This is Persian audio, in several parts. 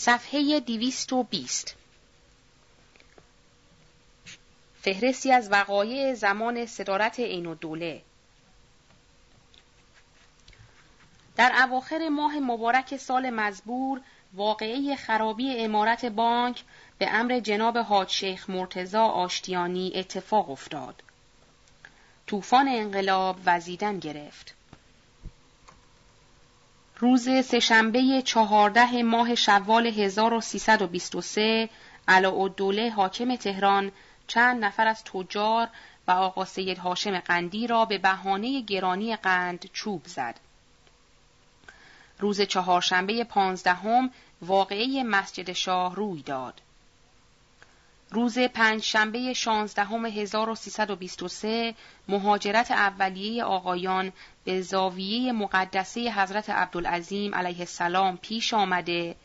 صفحه دیویست و بیست فهرستی از وقایع زمان صدارت عین و دوله در اواخر ماه مبارک سال مزبور واقعه خرابی امارت بانک به امر جناب حاج شیخ مرتزا آشتیانی اتفاق افتاد. طوفان انقلاب وزیدن گرفت. روز سهشنبه چهارده ماه شوال 1323 علاءالدوله حاکم تهران چند نفر از تجار و آقا سید هاشم قندی را به بهانه گرانی قند چوب زد. روز چهارشنبه پانزدهم واقعه مسجد شاه روی داد. روز پنج شنبه شانزدهم 1323 مهاجرت اولیه آقایان به زاویه مقدسه حضرت عبدالعظیم علیه السلام پیش آمده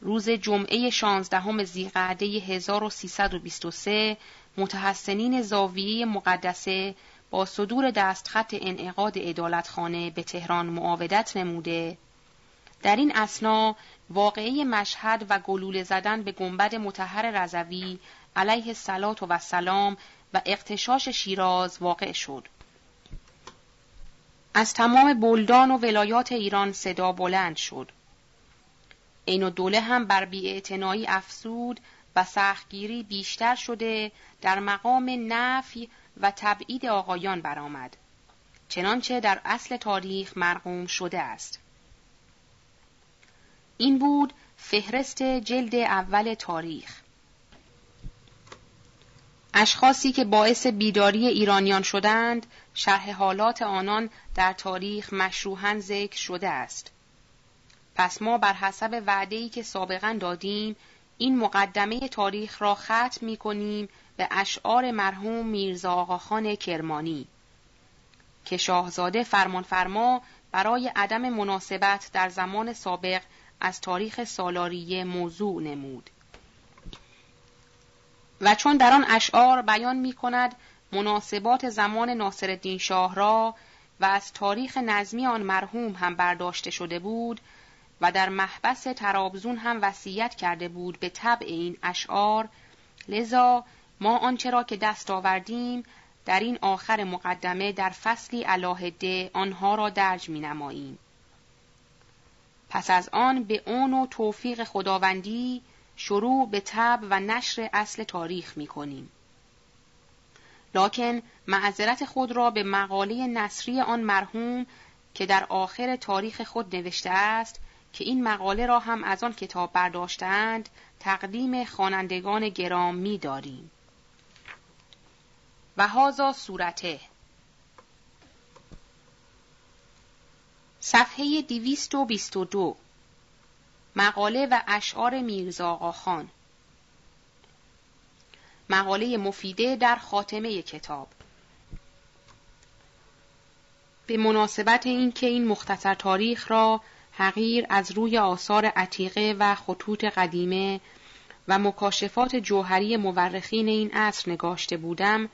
روز جمعه شانزدهم زیقعده 1323 متحسنین زاویه مقدسه با صدور دستخط انعقاد ادالتخانه به تهران معاودت نموده در این اسنا واقعه مشهد و گلوله زدن به گنبد متحر رضوی علیه السلام و سلام و اقتشاش شیراز واقع شد. از تمام بلدان و ولایات ایران صدا بلند شد. این و دوله هم بر بیاعتنایی افسود و سختگیری بیشتر شده در مقام نفی و تبعید آقایان برآمد. چنانچه در اصل تاریخ مرقوم شده است. این بود فهرست جلد اول تاریخ. اشخاصی که باعث بیداری ایرانیان شدند، شرح حالات آنان در تاریخ مشروحاً ذکر شده است. پس ما بر حسب وعده‌ای که سابقا دادیم، این مقدمه تاریخ را ختم می کنیم به اشعار مرحوم میرزا آقاخان کرمانی که شاهزاده فرمانفرما برای عدم مناسبت در زمان سابق از تاریخ سالاریه موضوع نمود و چون در آن اشعار بیان می کند مناسبات زمان ناصرالدین شاه را و از تاریخ نظمی آن مرحوم هم برداشته شده بود و در محبس ترابزون هم وصیت کرده بود به طبع این اشعار لذا ما آنچه را که دست آوردیم در این آخر مقدمه در فصلی علاهده آنها را درج می نماییم. پس از آن به اون و توفیق خداوندی شروع به تب و نشر اصل تاریخ می کنیم. لکن معذرت خود را به مقاله نصری آن مرحوم که در آخر تاریخ خود نوشته است که این مقاله را هم از آن کتاب برداشتند تقدیم خوانندگان گرامی داریم. و هازا صورته صفحه دیویست و بیست و دو مقاله و اشعار میرزا آقاخان. مقاله مفیده در خاتمه کتاب. به مناسبت اینکه این مختصر تاریخ را حقیر از روی آثار عتیقه و خطوط قدیمه و مکاشفات جوهری مورخین این عصر نگاشته بودم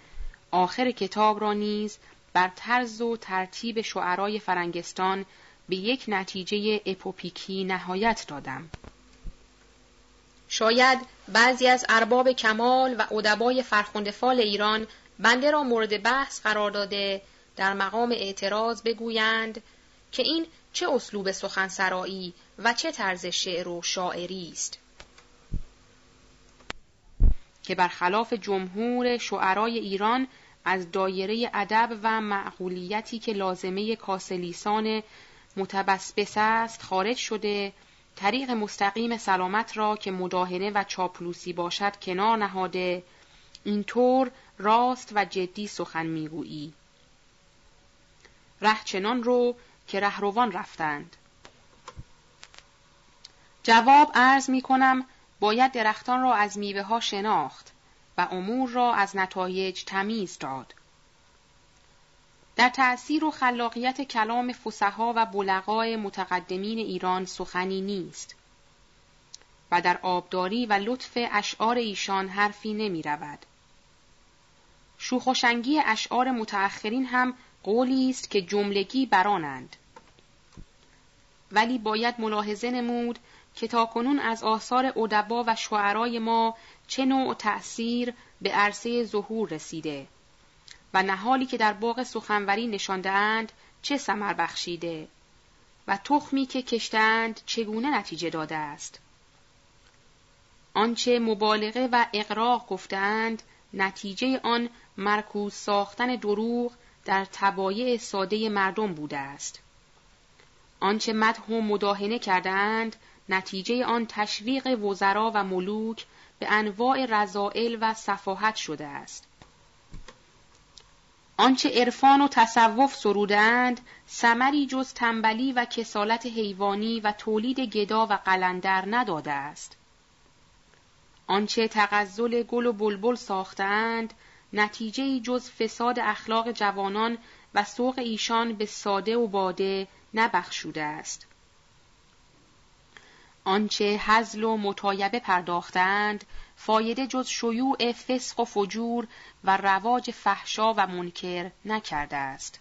آخر کتاب را نیز بر طرز و ترتیب شعرای فرنگستان به یک نتیجه اپوپیکی نهایت دادم. شاید بعضی از ارباب کمال و ادبای فرخندفال ایران بنده را مورد بحث قرار داده در مقام اعتراض بگویند که این چه اسلوب سخنسرایی و چه طرز شعر و شاعری است که برخلاف جمهور شعرای ایران از دایره ادب و معقولیتی که لازمه کاسلیسان متبسبس است خارج شده. طریق مستقیم سلامت را که مداهنه و چاپلوسی باشد کنار نهاده. اینطور راست و جدی سخن می‌گویی. ره چنان رو که رهروان رفتند. جواب عرض می کنم باید درختان را از میوه ها شناخت و امور را از نتایج تمیز داد. در تأثیر و خلاقیت کلام فسها و بلغای متقدمین ایران سخنی نیست و در آبداری و لطف اشعار ایشان حرفی نمی رود. شوخوشنگی اشعار متأخرین هم قولی است که جملگی برانند. ولی باید ملاحظه نمود که تاکنون از آثار ادبا و شعرای ما چه نوع تأثیر به عرصه ظهور رسیده و نهالی که در باغ سخنوری نشاندهاند چه سمر بخشیده و تخمی که کشتند چگونه نتیجه داده است. آنچه مبالغه و اقراق گفتند نتیجه آن مرکوز ساختن دروغ در تبایع ساده مردم بوده است. آنچه مدح و مداهنه کردند نتیجه آن تشویق وزرا و ملوک به انواع رضائل و صفاحت شده است. آنچه عرفان و تصوف سرودند سمری جز تنبلی و کسالت حیوانی و تولید گدا و قلندر نداده است. آنچه تغزل گل و بلبل ساختند نتیجه جز فساد اخلاق جوانان و سوق ایشان به ساده و باده نبخشوده است. آنچه حزل و مطایبه پرداختند فایده جز شیوع فسق و فجور و رواج فحشا و منکر نکرده است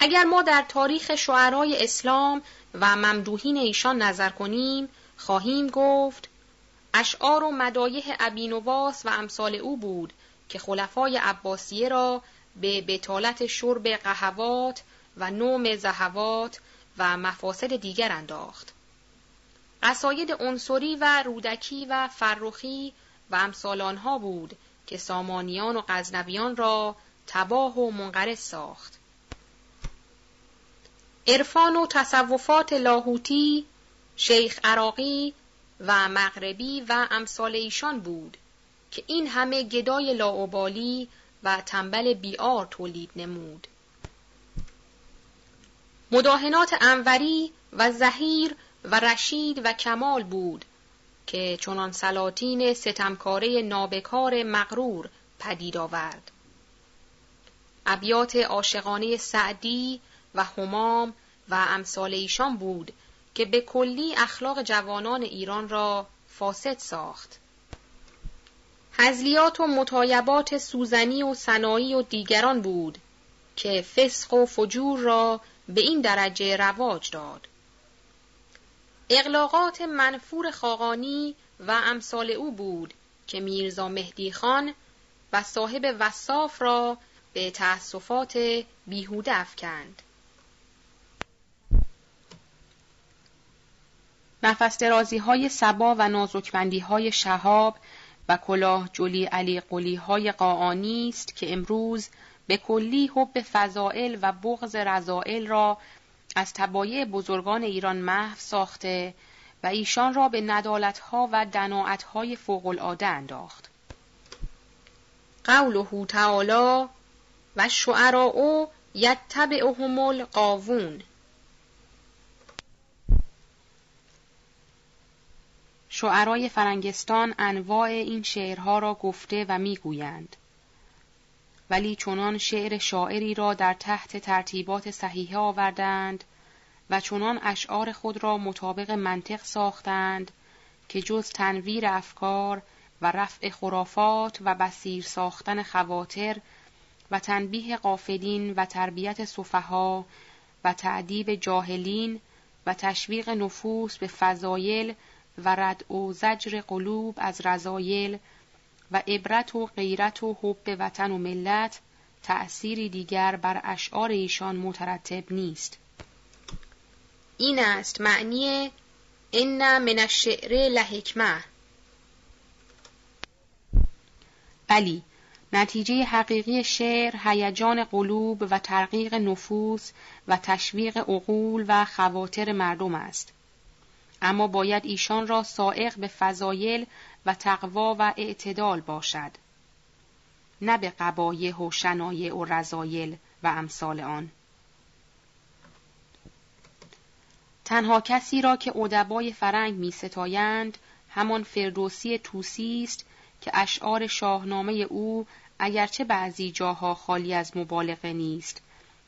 اگر ما در تاریخ شعرای اسلام و ممدوحین ایشان نظر کنیم خواهیم گفت اشعار و مدایح ابینواس و امثال او بود که خلفای عباسیه را به بتالت شرب قهوات و نوم زهوات و مفاسد دیگر انداخت. قصاید عنصری و رودکی و فرخی و امثال آنها بود که سامانیان و غزنویان را تباه و منقرض ساخت. عرفان و تصوفات لاهوتی، شیخ عراقی و مغربی و امثال ایشان بود که این همه گدای لاعبالی و تنبل بیار تولید نمود. مداهنات انوری و زهیر و رشید و کمال بود که چنان سلاطین ستمکاره نابکار مغرور پدید آورد. ابیات عاشقانه سعدی و همام و امثال ایشان بود که به کلی اخلاق جوانان ایران را فاسد ساخت. حزلیات و مطایبات سوزنی و سنایی و دیگران بود که فسق و فجور را به این درجه رواج داد. اقلاقات منفور خاقانی و امثال او بود که میرزا مهدی خان و صاحب وصاف را به تأسفات بیهوده افکند. نفس درازی های سبا و نازکبندی های شهاب و کلاه جلی علی قلی های قاعانی است که امروز به کلی حب فضائل و بغض رضائل را از تبایع بزرگان ایران محو ساخته و ایشان را به ندالتها و دناعتهای فوق العاده انداخت. قوله تعالی و شعراء یتبعهم القاوون شعرای فرنگستان انواع این شعرها را گفته و می‌گویند ولی چنان شعر شاعری را در تحت ترتیبات صحیحه آوردند و چنان اشعار خود را مطابق منطق ساختند که جز تنویر افکار و رفع خرافات و بسیر ساختن خواطر و تنبیه قافلین و تربیت صفها و تعدیب جاهلین و تشویق نفوس به فضایل و رد و زجر قلوب از رضایل و عبرت و غیرت و حب وطن و ملت تأثیری دیگر بر اشعار ایشان مترتب نیست. این است معنی ان من الشعر لحکمه بلی نتیجه حقیقی شعر هیجان قلوب و ترقیق نفوس و تشویق عقول و خواطر مردم است. اما باید ایشان را سائق به فضایل و تقوا و اعتدال باشد. نه به قبایه و شنایع و رضایل و امثال آن. تنها کسی را که ادبای فرنگ می ستایند همان فردوسی توسی است که اشعار شاهنامه او اگرچه بعضی جاها خالی از مبالغه نیست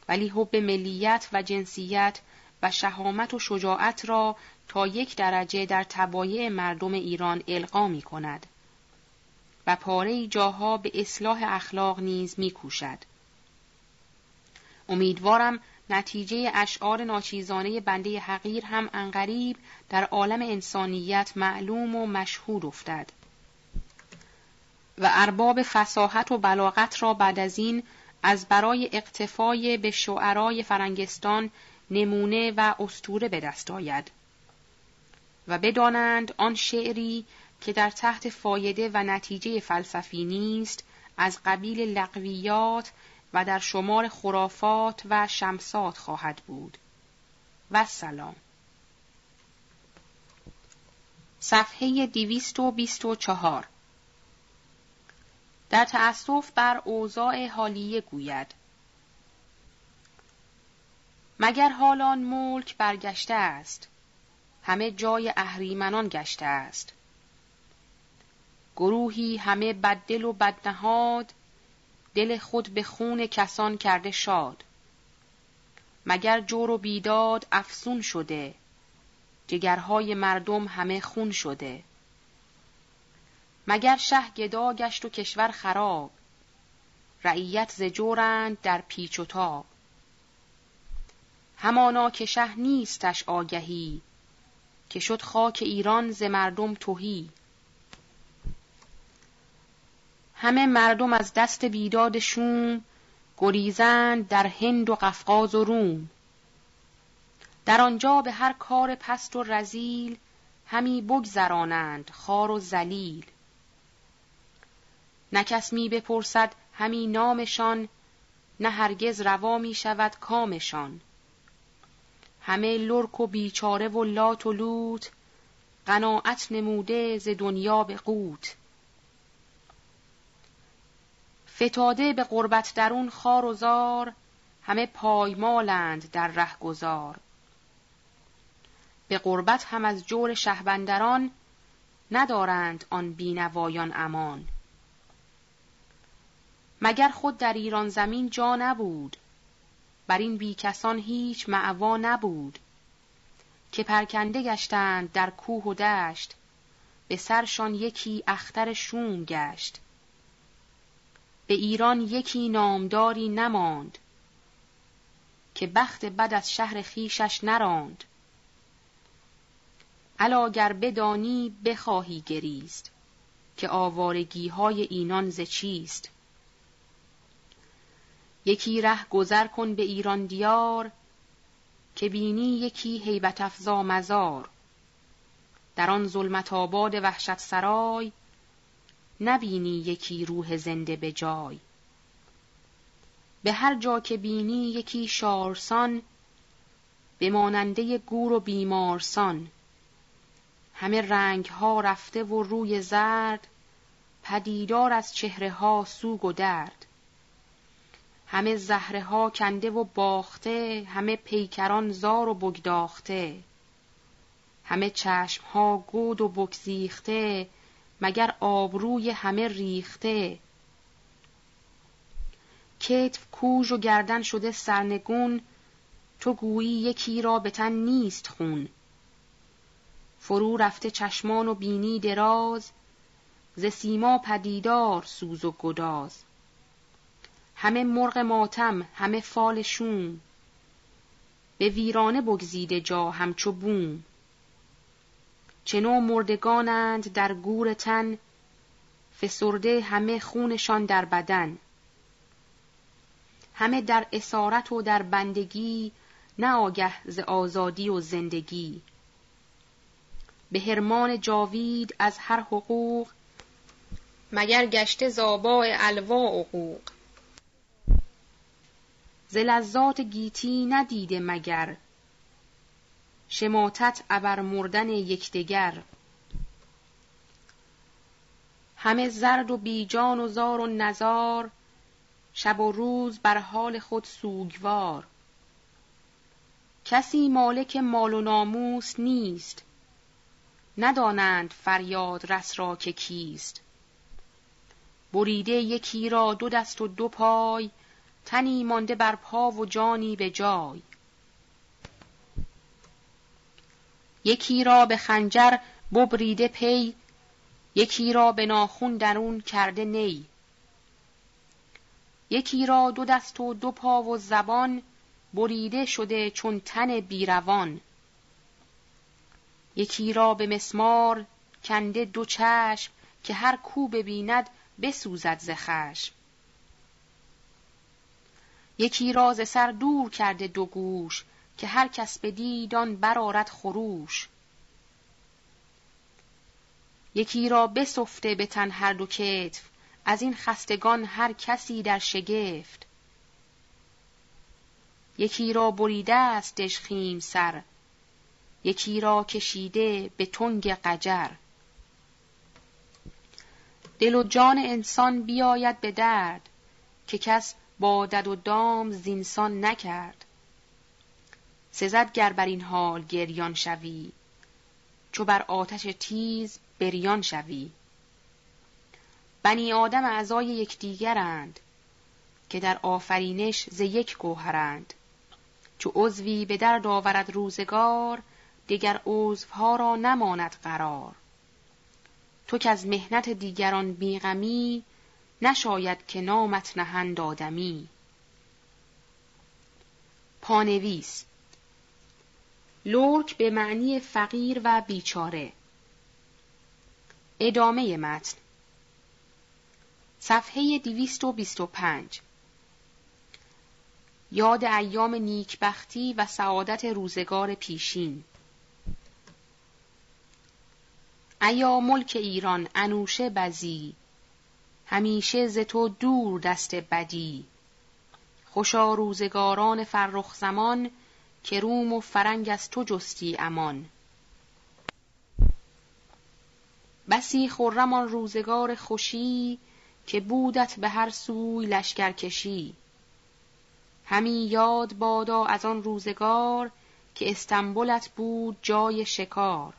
ولی حب ملیت و جنسیت و شهامت و شجاعت را تا یک درجه در تبایع مردم ایران القا می کند و پاره جاها به اصلاح اخلاق نیز می کوشد. امیدوارم نتیجه اشعار ناچیزانه بنده حقیر هم انقریب در عالم انسانیت معلوم و مشهود افتد و ارباب فساحت و بلاغت را بعد از این از برای اقتفای به شعرای فرنگستان نمونه و استوره به دست آید و بدانند آن شعری که در تحت فایده و نتیجه فلسفی نیست از قبیل لقویات و در شمار خرافات و شمسات خواهد بود. و سلام صفحه دیویست و بیست و چهار. در تأسف بر اوضاع حالیه گوید. مگر حالان ملک برگشته است؟ همه جای اهریمنان گشته است. گروهی همه بددل و بدنهاد دل خود به خون کسان کرده شاد. مگر جور و بیداد افسون شده جگرهای مردم همه خون شده. مگر شه گدا گشت و کشور خراب رعیت ز جورند در پیچ و تاب. همانا که شه نیستش آگهی که شد خاک ایران ز مردم توهی همه مردم از دست بیداد شوم گریزند در هند و قفقاز و روم. در آنجا به هر کار پست و رزیل همی بگذرانند خار و زلیل نه کس می بپرسد همی نامشان نه هرگز روا می شود کامشان. همه لرک و بیچاره و لات و لوت قناعت نموده ز دنیا به قوت. فتاده به قربت درون خار و زار همه پایمالند در رهگذار به قربت هم از جور شهبندران ندارند آن بینوایان امان. مگر خود در ایران زمین جا نبود؟ بر این بیکسان هیچ معوا نبود که پرکنده گشتند در کوه و دشت. به سرشان یکی اختر شوم گشت. به ایران یکی نامداری نماند که بخت بد از شهر خیشش نراند. علاگر بدانی بخواهی گریست که آوارگی های اینان ز چیست؟ یکی ره گذر کن به ایران دیار که بینی یکی هیبت افزا مزار در آن ظلمت آباد وحشت سرای نبینی یکی روح زنده به جای. به هر جا که بینی یکی شارسان به ماننده گور و بیمارسان. همه رنگ ها رفته و روی زرد پدیدار از چهره ها سوگ و درد. همه زهره ها کنده و باخته همه پیکران زار و بگداخته. همه چشم ها گود و بکزیخته مگر آبروی همه ریخته. کتف کوژ و گردن شده سرنگون تو گویی یکی را به تن نیست خون. فرو رفته چشمان و بینی دراز ز سیما پدیدار سوز و گداز. همه مرغ ماتم همه فال شوم. به ویرانه بگزیده جا همچو بوم. چنو مردگانند در گور تن فسرده همه خونشان در بدن. همه در اسارت و در بندگی نه آگه ز آزادی و زندگی. به هرمان جاوید از هر حقوق مگر گشته زابا الوا حقوق. ز لذات گیتی ندیده مگر. شماتت ابر مردن یکدیگر همه زرد و بیجان و زار و نزار شب و روز بر حال خود سوگوار. کسی مالک مال و ناموس نیست ندانند فریاد رس را که کیست. بریده یکی را دو دست و دو پای تنی مانده بر پا و جانی به جای. یکی را به خنجر ببریده پی یکی را به ناخون درون کرده نی. یکی را دو دست و دو پا و زبان بریده شده چون تن بیروان. یکی را به مسمار کنده دو چشم که هر کو ببیند بسوزد ز خشم. یکی راز سر دور کرده دو گوش که هر کس بدید آن برآرد خروش. یکی را بسفته به تن هر دو کتف از این خستگان هر کسی در شگفت. یکی را بریده است دژخیم سر یکی را کشیده به تنگ قجر. دل و جان انسان بیاید به درد که کس با دد و دام زینسان نکرد. سزد گر بر این حال گریان شوی چو بر آتش تیز بریان شوی. بنی آدم اعضای یکدیگرند که در آفرینش ز یک گوهرند. چو عضوی به درد آورد روزگار دیگر عضوها را نماند قرار. تو که از مهنت دیگران بیغمی نشاید که نامت نهند آدمی. پانویس. لورک به معنی فقیر و بیچاره. ادامه متن. صفحه 225 یاد ایام نیکبختی و سعادت روزگار پیشین. ایا ملک ایران انوشه بزی. همیشه ز تو دور دست بدی. خوشا روزگاران فرخ زمان که روم و فرنگ از تو جستی امان. بسی خرم آن روزگار خوشی که بودت به هر سوی لشکر کشی. همی یاد بادا از آن روزگار که استنبولت بود جای شکار.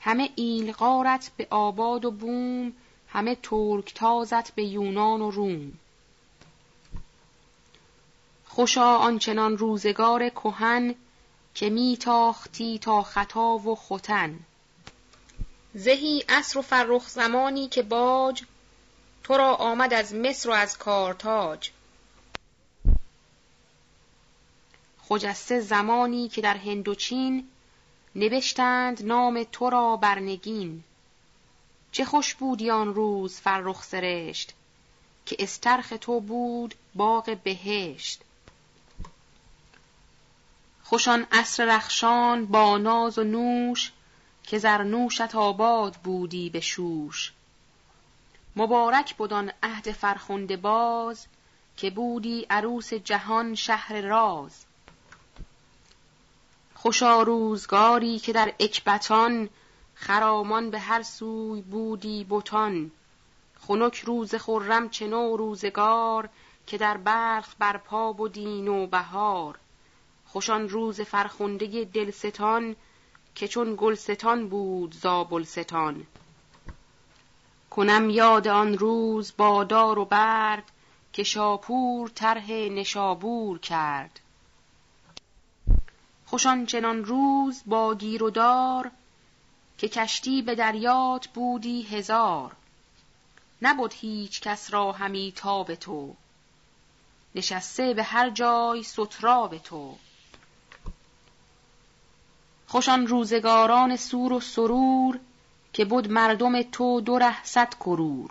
همه ایلغارت به آباد و بوم همه ترک تازت به یونان و روم. خوشا آنچنان روزگار کهن که میتاختی تا خطا و ختن. زهی عصر و فرخ زمانی که باج تو را آمد از مصر و از کارتاج خجسته زمانی که در هند و چین نوشتند نام تو را برنگین. چه خوش بودی آن روز فرخ سرشت که استرخ تو بود باغ بهشت. خوشان عصر رخشان با ناز و نوش که زرنوشت آباد بودی به شوش. مبارک بدان عهد فرخنده باز که بودی عروس جهان شهر راز. خوشا روزگاری که در اکبتان خرامان به هر سوی بودی بتان. خنک روز خرم چنو روزگار که در بلخ برپا بودین و بهار. خوشان روز فرخنده دلستان که چون گلستان بود زابلستان کنم یاد آن روز با دار و برد که شاپور طرح نشابور کرد. خوشان چنان روز با گیر و دار که کشتی به دریات بودی هزار. نبود هیچ کس را همی تاب تو. نشسته به هر جای ستراب تو. خوشان روزگاران سور و سرور که بود مردم تو دو ره صد کرور.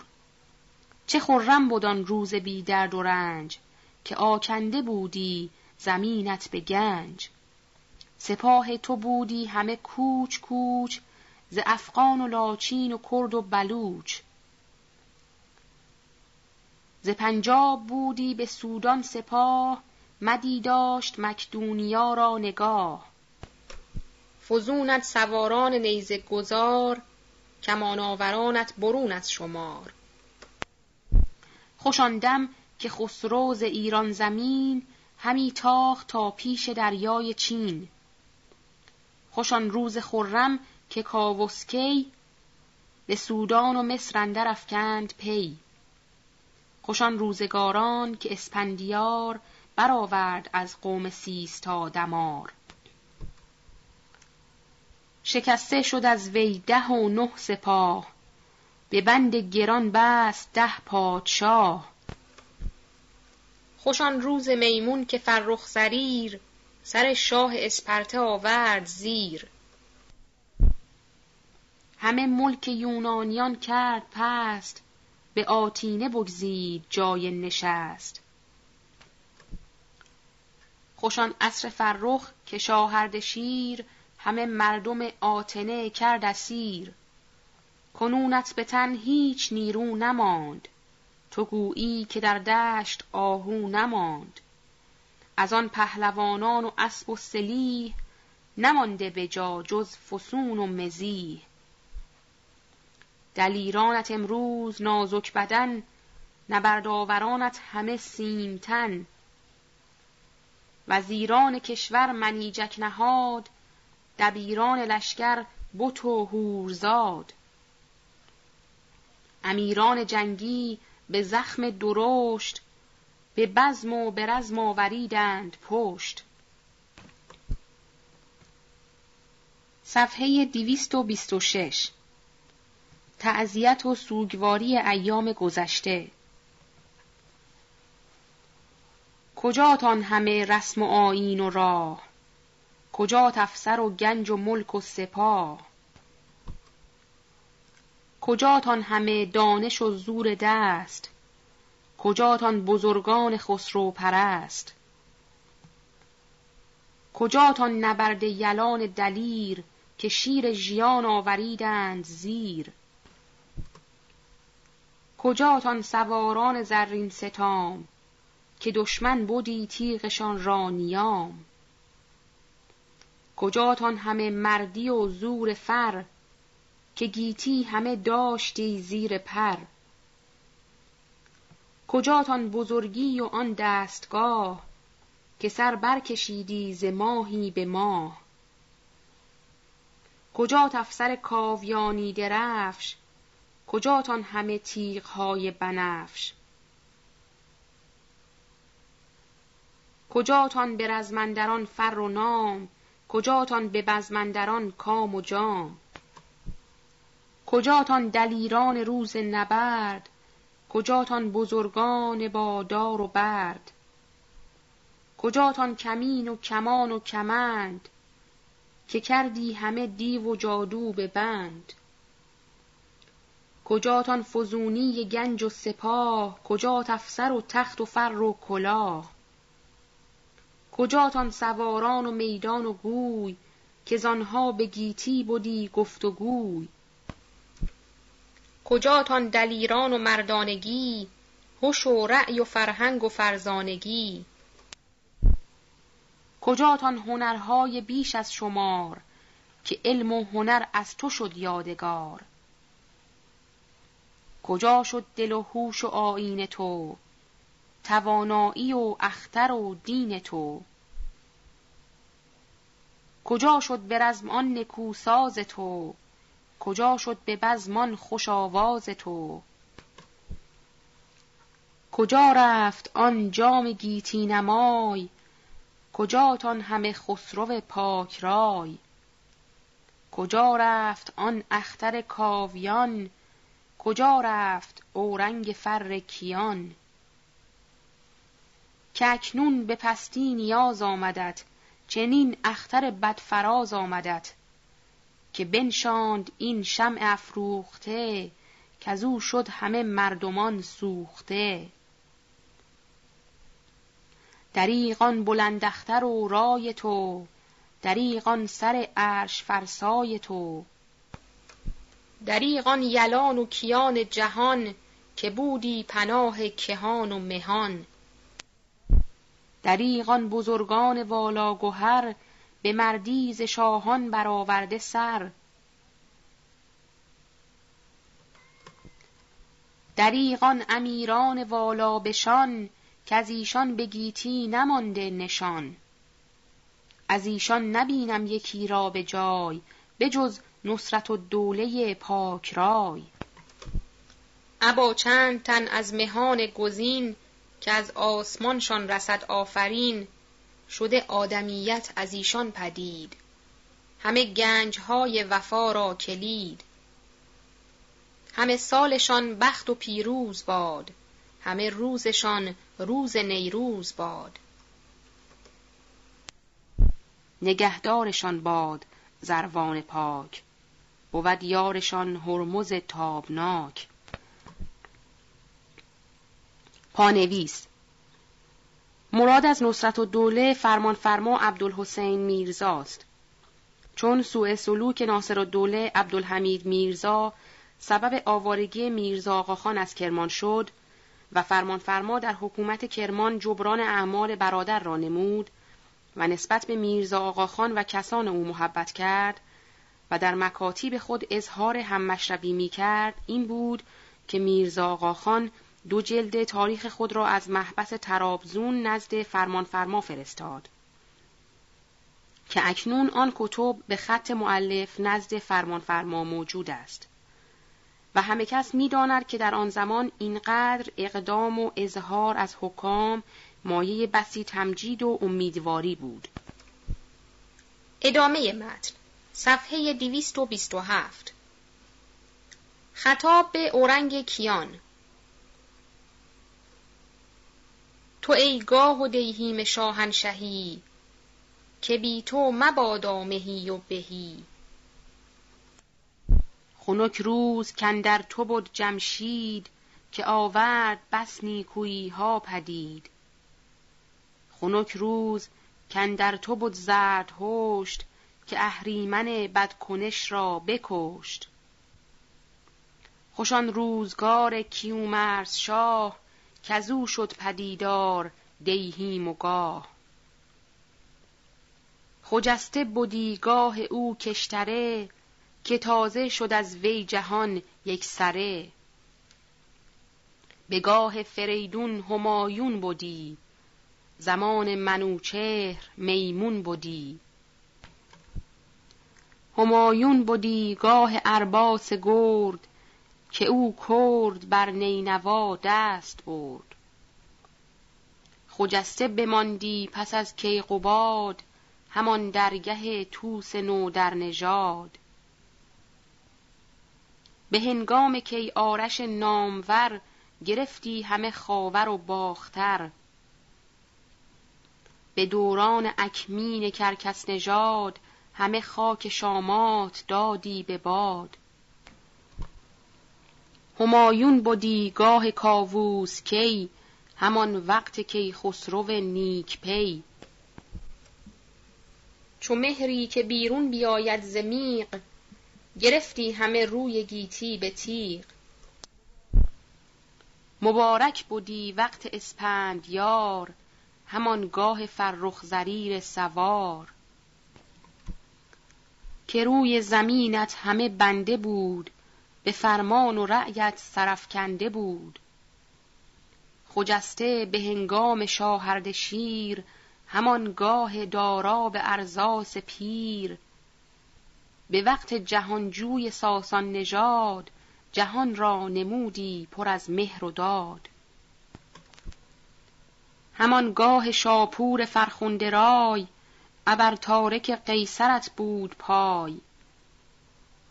چه خرم بود آن روز بی درد و رنج که آکنده بودی زمینت به گنج. سپاه تو بودی همه کوچ کوچ ز افغان و لاچین و کرد و بلوچ. ز پنجاب بودی به سودان سپاه مدی داشت مکدونیا را نگاه. فزونت سواران نیزه گذار کمان آورانت برون از شمار. خوش دم که خسرو ز ایران زمین همی تاخت تا پیش دریای چین. خوشان روز خرم که کاوسکی به سودان و مصر اندر افکند پی. خوشان روزگاران که اسپندیار برآورد از قوم سیستا دمار. شکسته شد از وی ده و نه سپاه به بند گران بست ده پادشاه. خوشان روز میمون که فرخ زریر سر شاه اسپرته آورد زیر. همه ملک یونانیان کرد پست به آتینه بگزید جای نشست. خوشان عصر فرخ که شاهرد شیر همه مردم آتنه کرد اسیر. کنونت به تن هیچ نیرو نماند تو گویی که در دشت آهو نماند. از آن پهلوانان و اسب و سلیح نمانده به جا جز فسون و مزیح. دلیرانت امروز نازک بدن نبردآورانت همه سیمتن. وزیران کشور منیجک نهاد دبیران لشکر بت و هورزاد امیران جنگی به زخم درشت به بزم و به رزم آوریدند پشت. صفحه دیویست و بیست و شش تعذیت و سوگواری ایام گذشته. کجاتان همه رسم و آیین و راه؟ کجا افسر و گنج و ملک و سپاه؟ کجاتان همه دانش و زور دست؟ کجاتان بزرگان خسرو پرست؟ کجاتان نبرد یلان دلیر که شیر ژیان آوریدند زیر؟ کجاتان سواران زرین ستام که دشمن بودی تیغشان را نیام؟ کجاتان همه مردی و زور فر که گیتی همه داشتی زیر پر؟ کجاتان بزرگی و آن دستگاه که سر برکشیدی ز ماهی به ماه؟ کجات افسر کاویانی درفش کجاتان همه تیغهای بنفش؟ کجاتان به رزمندران فر و نام؟ کجاتان به بزمندران کام و جام؟ کجاتان دلیران روز نبرد؟ کجاتان بزرگان با دار و برد؟ کجاتان کمین و کمان و کمند؟ که کردی همه دیو و جادو به بند؟ کجاتان فزونی گنج و سپاه؟ کجات افسر و تخت و فر و کلاه؟ کجاتان سواران و میدان و گوی که زانها به گیتی بودی گفت و گوی کجاتان دلیران و مردانگی؟ هوش و رأی و فرهنگ و فرزانگی؟ کجاتان هنرهای بیش از شمار که علم و هنر از تو شد یادگار؟ کجا شد دل و هوش و آیین تو؟ توانایی و اختر و دین تو. کجا شد به رزم آن نکوساز تو؟ کجا شد به بزمان خوش آواز تو؟ کجا رفت آن جام گیتی نمای؟ کجاتان همه خسرو پاک رای؟ کجا رفت آن اختر کاویان؟ کجا رفت اورنگ فر کیان؟ که اکنون به پستی نیاز آمدت چنین اختر بدفراز آمدت که بنشاند این شمع افروخته که او شد همه مردمان سوخته. دریغان بلندختر و رای تو دریغان سر عرش فرسای تو. دریغان یلان و کیان جهان که بودی پناه کهان و مهان. دریغان بزرگان والا گهر به مردی شاهان برآورده سر. دریغان امیران والا بشان که از ایشان به گیتی نمانده نشان. از ایشان نبینم یکی را به جای بجز نصرت و دوله پاک رای. ابا چند تن از مهان گزین که از آسمانشان رسد آفرین شده آدمیت از ایشان پدید. همه گنجهای وفا را کلید. همه سالشان بخت و پیروز باد همه روزشان روز نیروز باد. نگهدارشان باد زروان پاک. بود یارشان هرمز تابناک. پانویس. مراد از نصرت و دوله فرمانفرما عبدالحسین میرزاست چون سوء سلوک ناصر و دوله عبدالحمید میرزا سبب آوارگی میرزا آقاخان از کرمان شد و فرمانفرما در حکومت کرمان جبران اعمال برادر را نمود و نسبت به میرزا آقاخان و کسان او محبت کرد و در مکاتیب خود اظهار هممشربی می کرد این بود که میرزا آقاخان دو جلد تاریخ خود را از محبس ترابزون نزد فرمانفرما فرستاد. که اکنون آن کتب به خط معلف نزد فرمانفرما موجود است. و همه کس می داند که در آن زمان اینقدر اقدام و اظهار از حکام مایه بسی تمجید و امیدواری بود. ادامه متن. صفحه 227 خطاب به اورنگ کیان. تو ای گاه و دیهیم شاهنشهی که بی تو مبادا مهی و بهی. خنک روز کندر تو بود جمشید که آورد بس نیکویی ها پدید. خنک روز کندر تو بود زرد هشت که اهریمن بدکنش را بکشت. خوشان روزگار کیومرس شاه کزو شد پدیدار دیهیم و گاه. خجسته بودی گاه او کشتره که تازه شد از وی جهان یک سره. به گاه فریدون همایون بودی زمان منوچهر میمون بودی همایون بودی گاه ارباس گرد که او کرد بر نینوا دست برد. خجسته بماندی پس از کیقوباد همان درگه توس نو در نژاد. به هنگام کی آرش نامور گرفتی همه خاور و باختر. به دوران اکمین کرکس نژاد همه خاک شامات دادی به باد. همایون بودی گاه کاووس کی همان وقت کی خسرو نیک پی. چو مهری که بیرون بیاید ز گرفتی همه روی گیتی به تیغ. مبارک بودی وقت اسپند یار همان گاه فرخ زریر سوار. که روی زمینت همه بنده بود به فرمان و رأیت سرفکنده بود. خجسته به هنگام شاهرد شیر همان گاه دارا به ارزاس پیر. به وقت جهانجوی ساسان نژاد جهان را نمودی پر از مهر و داد. همان گاه شاپور فرخنده رای ابر تارک قیصرت بود پای.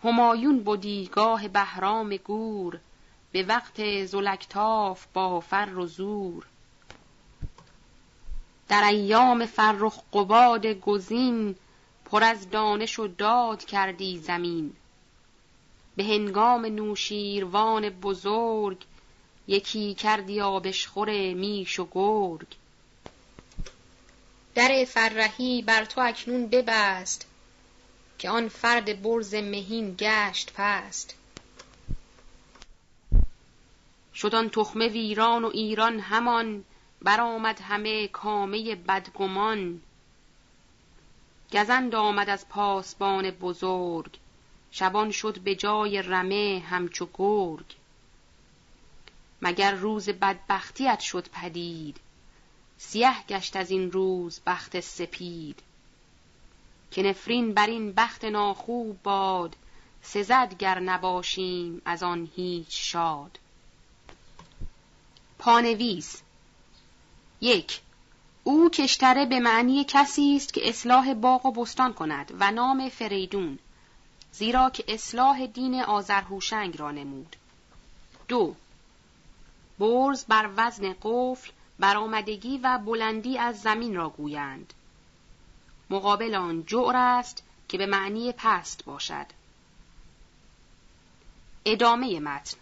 همایون بودی گاه بهرام گور به وقت زلکتاف با فر و زور. در ایام فرخ قباد گزین پر از دانش و داد کردی زمین. به هنگام نوشیروان بزرگ یکی کردی آبشخور میش و گرگ. در فرهی بر تو اکنون ببست که آن فرد برز مهین گشت پست. شد آن تخمه ویران و ایران همان برآمد همه کامه بدگمان. گزند آمد از پاسبان بزرگ شبان شد به جای رمه همچو گرگ. مگر روز بدبختیت شد پدید؟ سیه گشت از این روز بخت سپید. که نفرین بر این بخت ناخوب باد سزد گر نباشیم از آن هیچ شاد. پانویس. یک او کشتره به معنی کسی است که اصلاح باغ و بستان کند و نام فریدون زیرا که اصلاح دین آذرهوشنگ را نمود. دو برز بر وزن قفل برآمدگی و بلندی از زمین را گویند. مقابل آن جعر است که به معنی پست باشد. ادامه متن.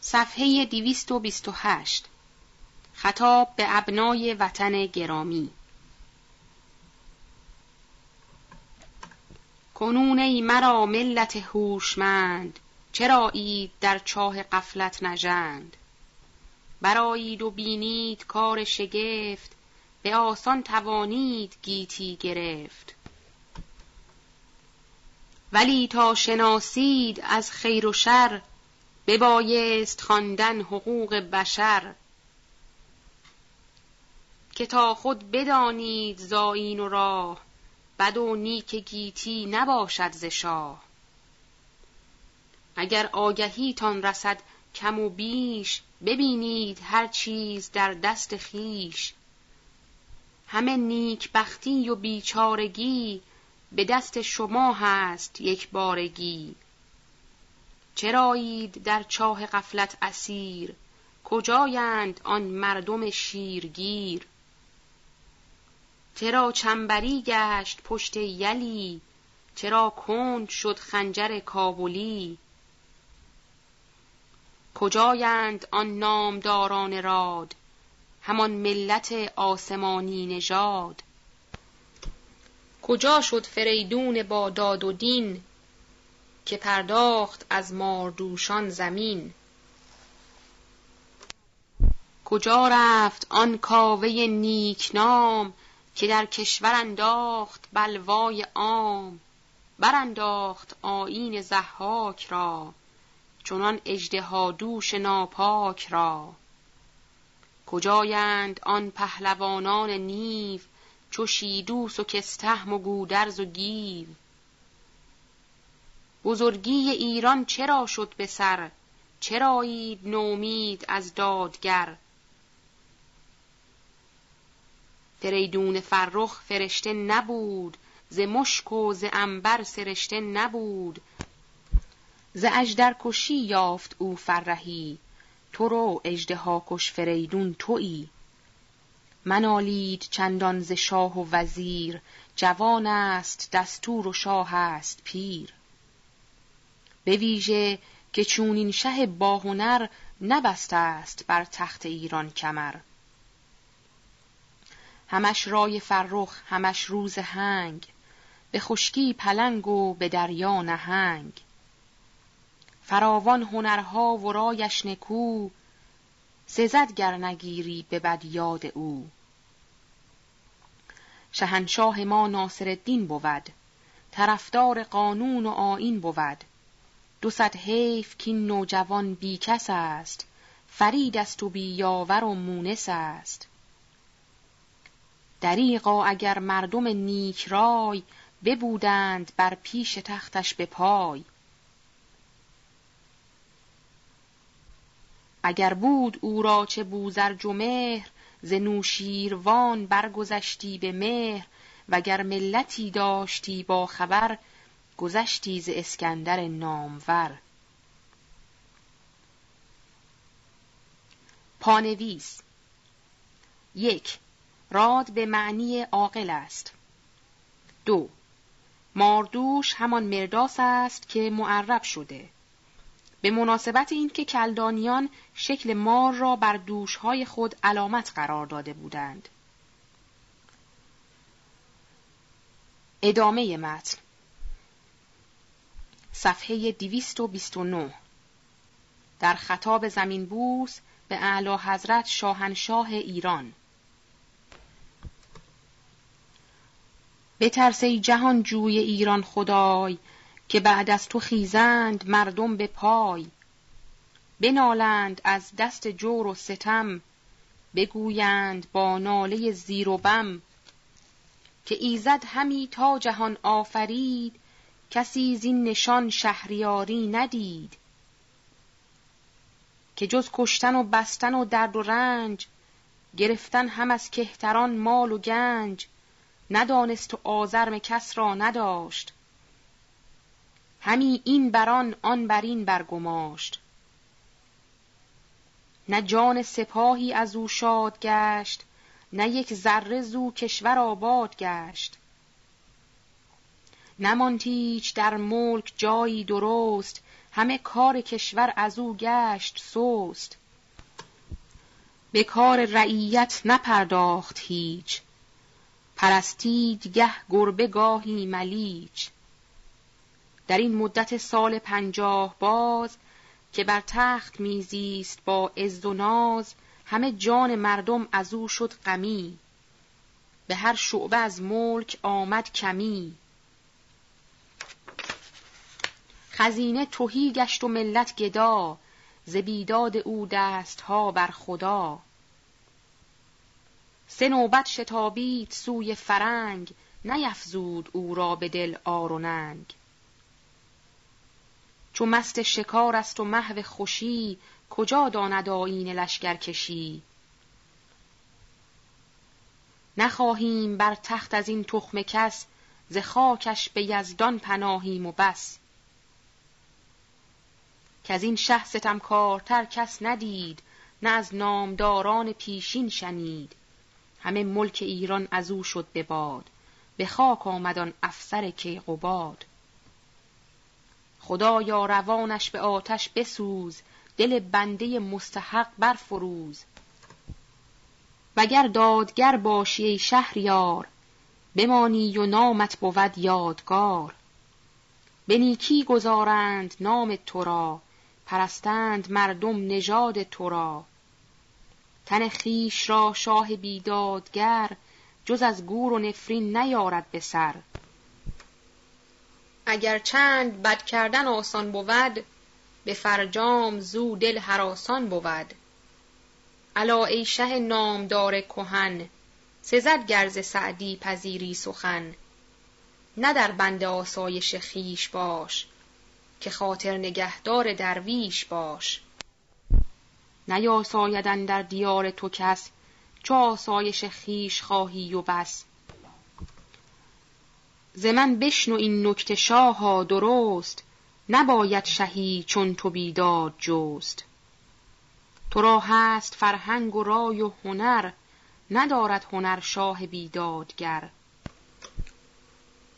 صفحه 228 خطاب به ابنای وطن گرامی. کنون ای مرا ملت هوشمند چرا اید در چاه قفلت نژند؟ برایید و بینید کار شگفت به آسان توانید گیتی گرفت. ولی تا شناسید از خیر و شر ببایست خواندن حقوق بشر. که تا خود بدانید زاین و راه بد و نیک گیتی نباشد ز شاه. اگر آگهیتان رسد کم و بیش ببینید هر چیز در دست خیش همه نیک بختی و بیچارگی به دست شما هست یک بارگی. چرایید در چاه قفلت اسیر؟ کجایند آن مردم شیرگیر؟ چرا چنبری گشت پشت یلی؟ چرا کند شد خنجر کابلی؟ کجایند آن نامداران راد؟ همان ملت آسمانی نژاد. کجا شد فریدون با داد و دین که پرداخت از ماردوشان زمین؟ کجا رفت آن کاوه نیکنام که در کشور انداخت بلوای عام برانداخت آیین زحاک را چنان اژدهادوش ناپاک را. کجایند آن پهلوانان نیو چو شیدوس و کستهم و گودرز و گیو؟ بزرگی ایران چرا شد به سر؟ چرایید نومید از دادگر؟ فریدون فرخ فرشته نبود ز مشک و ز عنبر سرشته نبود. ز اژدرکشی یافت او فرهی تو رو اژدهاکش فریدون تویی. منالید چندان ز شاه و وزیر جوان است دستور و شاه است پیر. به ویژه که چونین شه باهنر نبسته است بر تخت ایران کمر. همش رای فرخ همش روز هنگ. به خشکی پلنگ و به دریا نهنگ. فراوان هنرها و رایش نکو سزد گر نگیری به بد یاد او. شهنشاه ما ناصر الدین بود طرفدار قانون و آیین بود. دو صد حیف کین نوجوان بی کس است فرید است و بی یاور و مونس است. دریغا اگر مردم نیک رای ببودند بر پیش تختش به پای. اگر بود او را چه بوزرج و مهر ز نوشیروان برگذشتی به مهر وگر ملتی داشتی با خبر گذشتی ز اسکندر نامور. پانویس. یک راد به معنی عاقل است. دو. ماردوش همان مرداس است که معرب شده. به مناسبت اینکه کلدانیان شکل مار را بر دوشهای خود علامت قرار داده بودند. ادامه متن. صفحه 229 در خطاب زمین بوس به اعلی حضرت شاهنشاه ایران. بترس ای جهان جوی ایران خدای که بعد از تو خیزند مردم به پای. بنالند از دست جور و ستم بگویند با ناله زیر و بم. که ایزد همی تا جهان آفرید کسی زین نشان شهریاری ندید. که جز کشتن و بستن و درد و رنج گرفتن هم از کهتران مال و گنج. ندانست و آزرم کس را نداشت. همی این بران آن برین برگماشت. نه جان سپاهی از او شاد گشت نه یک ذره زو کشور آباد گشت. نمانتیچ در ملک جایی درست همه کار کشور از او گشت سست. به کار رعیت نپرداخت هیچ. پرستید گه گربه گاهی ملیچ در این مدت سال پنجاه باز که بر تخت میزیست با عز و ناز همه جان مردم از او شد غمی. به هر شعبه از ملک آمد کمی. خزینه توهی گشت و ملت گدا ز بیداد او دستها بر خدا. سه نوبت شتابید سوی فرنگ نیفزود او را به دل آر و ننگ. چو مست شکار است و محو خوشی کجا داند آیین لشکر کشی؟ نخواهیم بر تخت از این تخم کس ز خاکش به یزدان پناهیم و بس. که از این شه ستمکارتر کس ندید نه از نامداران پیشین شنید. همه ملک ایران از او شد به باد. به خاک آمدان افسر کیقوباد خدایا روانش به آتش بسوز دل بنده مستحق برفروز. وگر دادگر باشی ای شهریار بمانی و نامت بود یادگار. به نیکی گذارند نام تو را پرستند مردم نژاد تو را. تن خیش را شاه بیدادگر جز از گور و نفرین نیارد به سر. اگر چند بد کردن آسان بود به فرجام زو دل هراسان بود. الا ای شه نامدار کهن سزد گرز سعدی پذیری سخن. نه در بند آسایش خیش باش که خاطر نگهدار درویش باش. نیاسایدن در دیار تو کس چو آسایش خیش خواهی و بس. ز بشنو این نکته شاها درست نباید شهی چون تو بیداد جست. تو را هست فرهنگ و رای و هنر ندارد هنر شاه بیدادگر.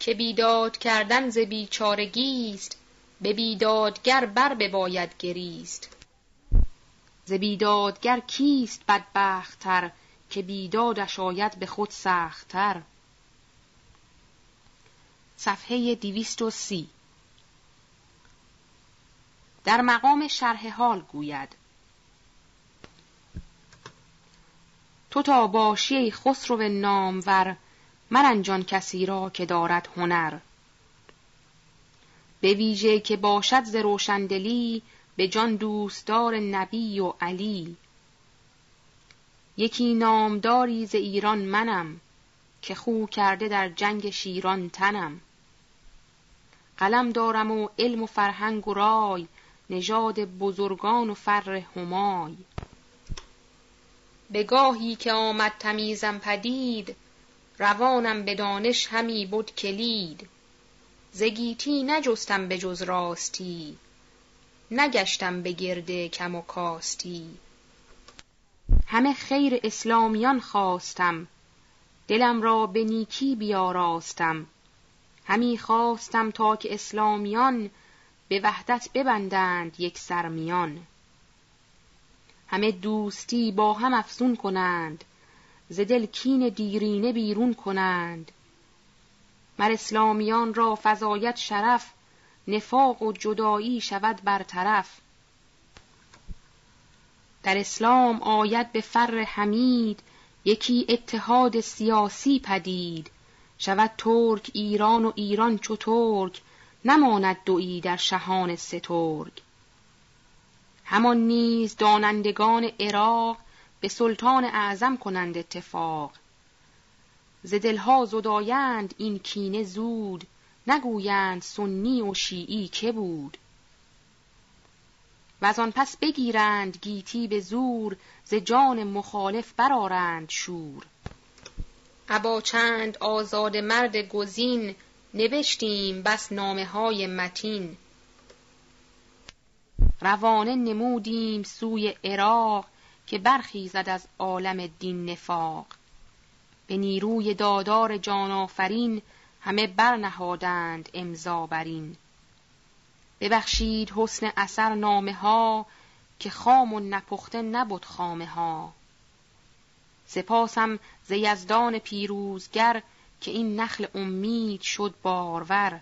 که بیداد کردن ز بیچارگیست به بیدادگر بر بباید گریست. ز بیدادگر کیست بدبختتر که بیدادش آید به خود سختتر؟ صفحه دیویست و سی. در مقام شرح حال گوید. تو تا باشی خسرو نامور مرنجان کسی را که دارد هنر. به ویژه که باشد ز روشندلی به جان دوستدار نبی و علی. یکی نامداری ز ایران منم که خو کرده در جنگ شیران تنم. قلم دارم و علم و فرهنگ و رای نژاد بزرگان و فر همای. به گاهی که آمد تمیزم پدید روانم به دانش همی بود کلید. زگیتی نجستم به جز راستی. نگشتم به گرد کم و کاستی. همه خیر اسلامیان خواستم. دلم را به نیکی بیاراستم. همی خواستم تا که اسلامیان به وحدت ببندند یک سرمیان. همه دوستی با هم افزون کنند. ز دل کین دیرینه بیرون کنند. مر اسلامیان را فزاید شرف نفاق و جدایی شود برطرف. در اسلام آید به فر حمید یکی اتحاد سیاسی پدید. شود ترک ایران و ایران چو ترک نماند دویی در شهان سترگ همان نیز دانندگان عراق به سلطان اعظم کنند اتفاق. ز دلها زدایند این کینه زود نگویند سنی و شیعی که بود. و آن پس بگیرند گیتی به زور ز جان مخالف برارند شور. ابا چند آزاد مرد گزین نوشتیم بس نامه های متین. روانه نمودیم سوی عراق که برخیزد از عالم دین نفاق. به نیروی دادار جان آفرین همه برنهادند امضا برین ببخشید حسن اثر نامه ها که خام و نپخته نبود خامه ها سپاسم ز یزدان پیروزگر که این نخل امید شد بارور.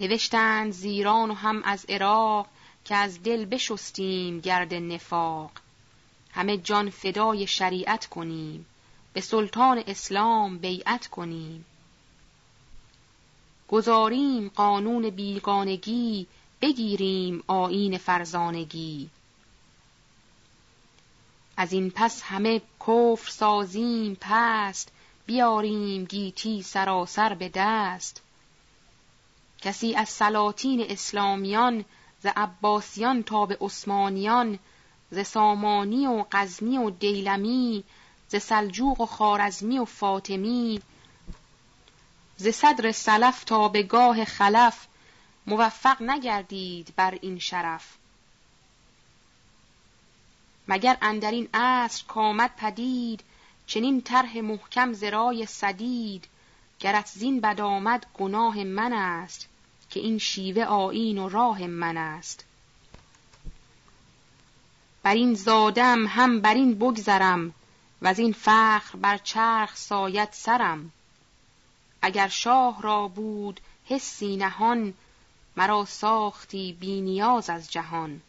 نوشتند زیران و هم از عراق که از دل بشستیم گرد نفاق. همه جان فدای شریعت کنیم. به سلطان اسلام بیعت کنیم. گذاریم قانون بیگانگی بگیریم آیین فرزانگی. از این پس همه کفر سازیم پست بیاریم گیتی سراسر به دست. کسی از سلاطین اسلامیان ز عباسیان تا به عثمانیان ز سامانی و غزنی و دیلمی ز سلجوق و خارزمی و فاطمی ز صدر سلف تا به گاه خلف موفق نگردید بر این شرف. مگر اندرین عصر کامد پدید چنین طرح محکم زرای سدید گرت زین بد آمد گناه من است که این شیوه آیین و راه من است. بر این زادم هم بر این بگذرم و از این فخر بر چرخ ساید سرم. اگر شاه را بود حسی نهان مرا ساختی بینیاز از جهان.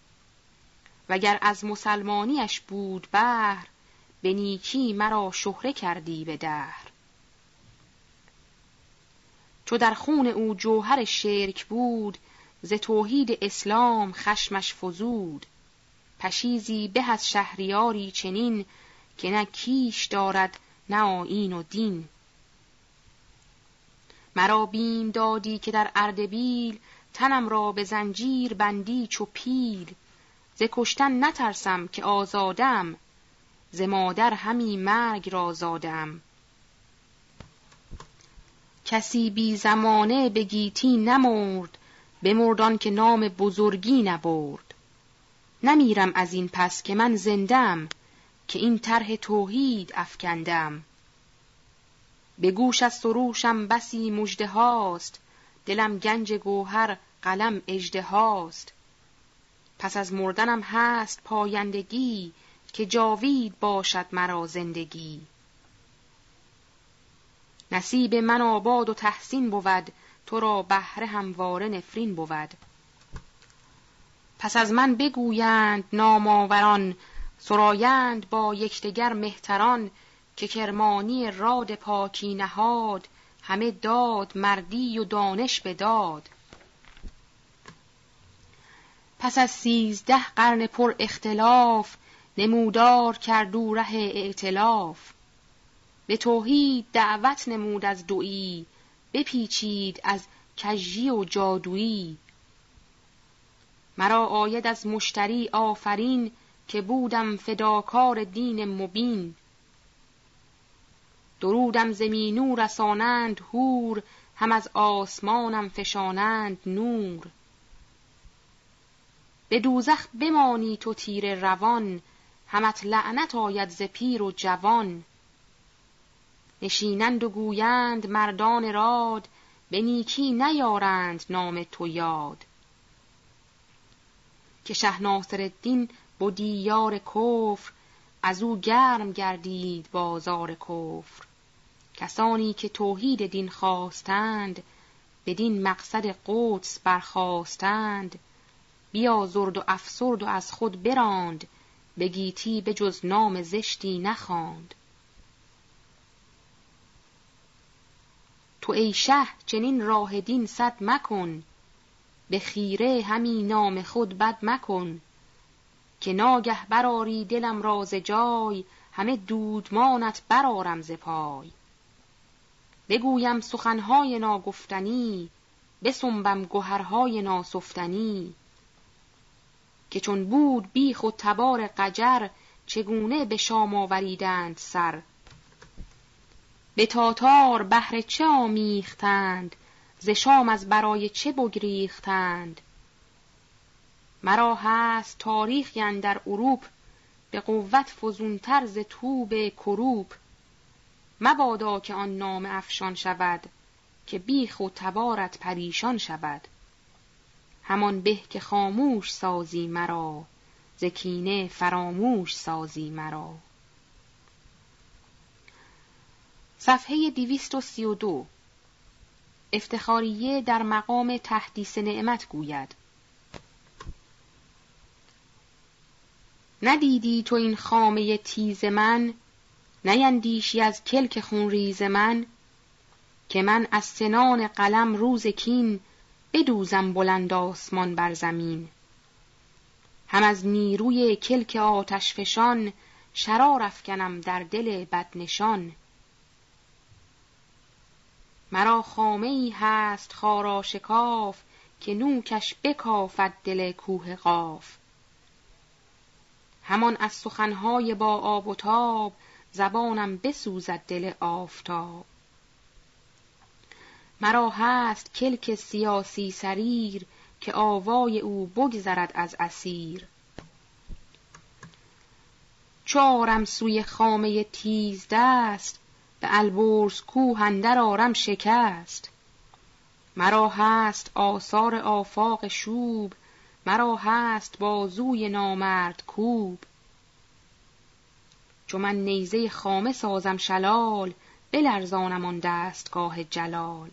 وگر از مسلمانیش بود بهر به نیکی مرا شهره کردی به دهر. چو در خون او جوهر شرک بود ز توحید اسلام خشمش فزود. پشیزی به از شهریاری چنین که نه کیش دارد نه آیین و دین. مرا بیم دادی که در اردبیل تنم را به زنجیر بندی چو پیل. ز کشتن نترسم که آزادم ز مادر همی مرگ را زادم. کسی بی زمانه به گیتی نمرد بمردان که نام بزرگی نبرد. نمیرم از این پس که من زندم که این طرح توحید افکندم. به گوش از سروشم بسی مژده هاست دلم گنج گوهر قلم اجده هاست. پس از مردنم هست پایندگی که جاوید باشد مرا زندگی. نصیب من آباد و تحسین بود تو را بهره همواره نفرین بود. پس از من بگویند نامآوران سرایند با یکدیگر مهتران که کرمانی راد پاکی نهاد همه داد مردی و دانش بداد پس از سیزده قرن پر اختلاف نمودار کردو ره ائتلاف به توحید دعوت نمود از دویی بپیچید از کژی و جادویی مرا آید از مشتری آفرین که بودم فداکار دین مبین. درودم زمینو رسانند هور هم از آسمانم فشانند نور. به دوزخ بمانی تو تیر روان همت لعنت آید ز پیر و جوان. نشینند و گویند مردان راد به نیکی نیارند نام تو یاد. که شه ناصر الدین بودی یار کفر از او گرم گردید بازار کفر. کسانی که توحید دین خواستند بدین مقصد قدس برخواستند بیازرد و افسرد و از خود براند به گیتی به جز نام زشتی نخواند. تو ای شه چنین راه دین صد مکن به خیره همی نام خود بد مکن. که ناگه براری دلم را ز جای همه دودمانت برارم ز پای. بگویم سخنهای ناگفتنی بسنبم گهرهای ناسفتنی. که چون بود بیخ و تبار قجر چگونه به شام آوریدند سر؟ به تاتار بهر چه آمیختند ز شام از برای چه بگریختند؟ مرا هست تاریخی در اروپ به قوت فزونتر ز توب کروب. مبادا که آن نام افشان شود که بیخ و تبارت پریشان شود. همان به که خاموش سازی مرا زکینه فراموش سازی مرا. صفحه دیویست و سی و دو. افتخاریه در مقام تحدیث نعمت گوید. ندیدی تو این خامه تیز من؟ نیندیشی از کلک خونریز من؟ که من از سنان قلم روز کین بدوزم بلند آسمان بر زمین. هم از نیروی کلک آتش فشان شرار افکنم در دل بدنشان. مرا خامه ای هست خاراشکاف که نوکش بکافد دل کوه قاف. همان از سخنهای با آب و تاب زبانم بسوزد دل آفتاب. مرا هست کلک سیاسی سریر که آوای او بگذرد از اسیر. چارم سوی خامه تیز دست به البرز کوه اندر آرم شکست. مرا هست آثار آفاق شوب مرا هست بازوی نامرد کوب. چو من نیزه خامه سازم شلال بلرزانم آن دستگاه جلال.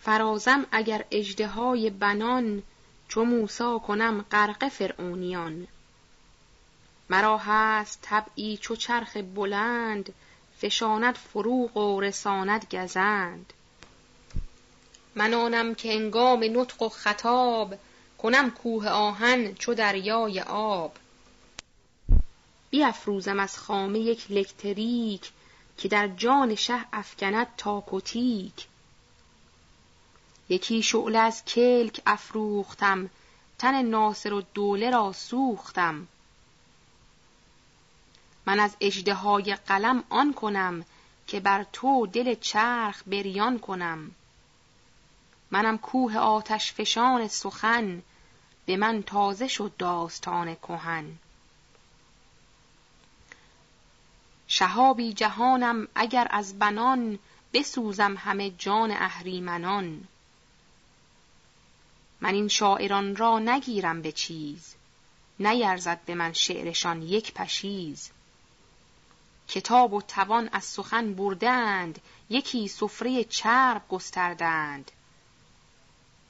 فرازم اگر اژدهای بنان چو موسا کنم غرق فرعونیان. مرا هست طبعی چو چرخ بلند فشاند فروغ و رساند گزند. من آنم که انگام نطق و خطاب کنم کوه آهن چو دریای آب. بیافروزم از خامه یک لکتریک که در جان شه افکند تاک تیک. یکی شعله از کلک افروختم تن ناصر و را سوختم. من از اژدهای قلم آن کنم که بر تو دل چرخ بریان کنم. منم کوه آتش فشان سخن به من تازه شد داستان کهن. شهابی جهانم اگر از بنان بسوزم همه جان اهریمنان. من این شاعران را نگیرم به چیز نیرزد به من شعرشان یک پشیز. کتاب و توان از سخن بردند یکی سفره چرب گستردند.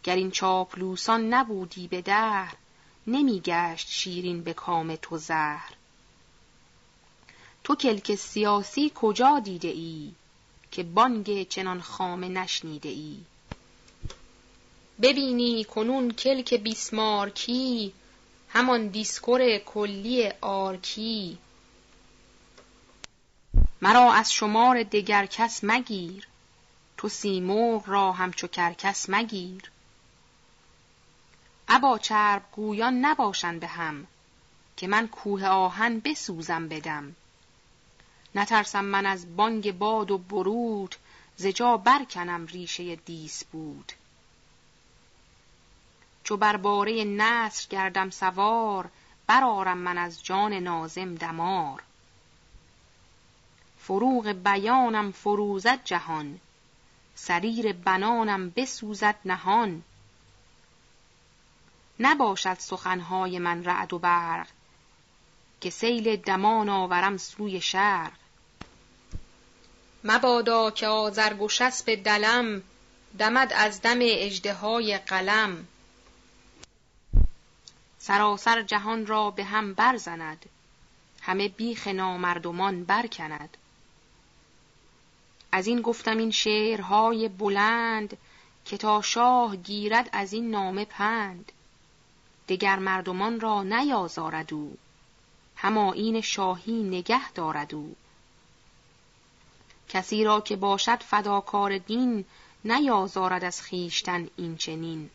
گر این چاپلوسان نبودی به دهر نمیگشت شیرین به کام تو زهر. تو کلک سیاسی کجا دیده ای که بانگ چنان خامه نشنیده ای؟ ببینی کنون کلک بیسمارکی همان discours کلی آرکی. مرا از شمار دگر کس مگیر تو سیمرغ را همچو کرکس مگیر. ابا چرب گویان نباشند به هم که من کوه آهن بسوزم بدم نترسم من از بانگ باد و برود زجا برکنم ریشه دیس بود چو بر باره نصر گردم سوار برارم من از جان نازم دمار. فروغ بیانم فروزد جهان سریر بنانم بسوزد نهان. نباشد سخنهای من رعد و برق که سیل دمان آورم سوی شرق مبادا که آزرگوشس به دلم دمد از دم اژدهای قلم. سراسر جهان را به هم برزند همه بیخ نامردمان برکند. از این گفتم این شعرهای بلند که تا شاه گیرد از این نامه پند. دگر مردمان را نیازارد او. این شاهی نگه دارد او. کسی را که باشد فداکار دین نیازارد از خیشتن این چنین.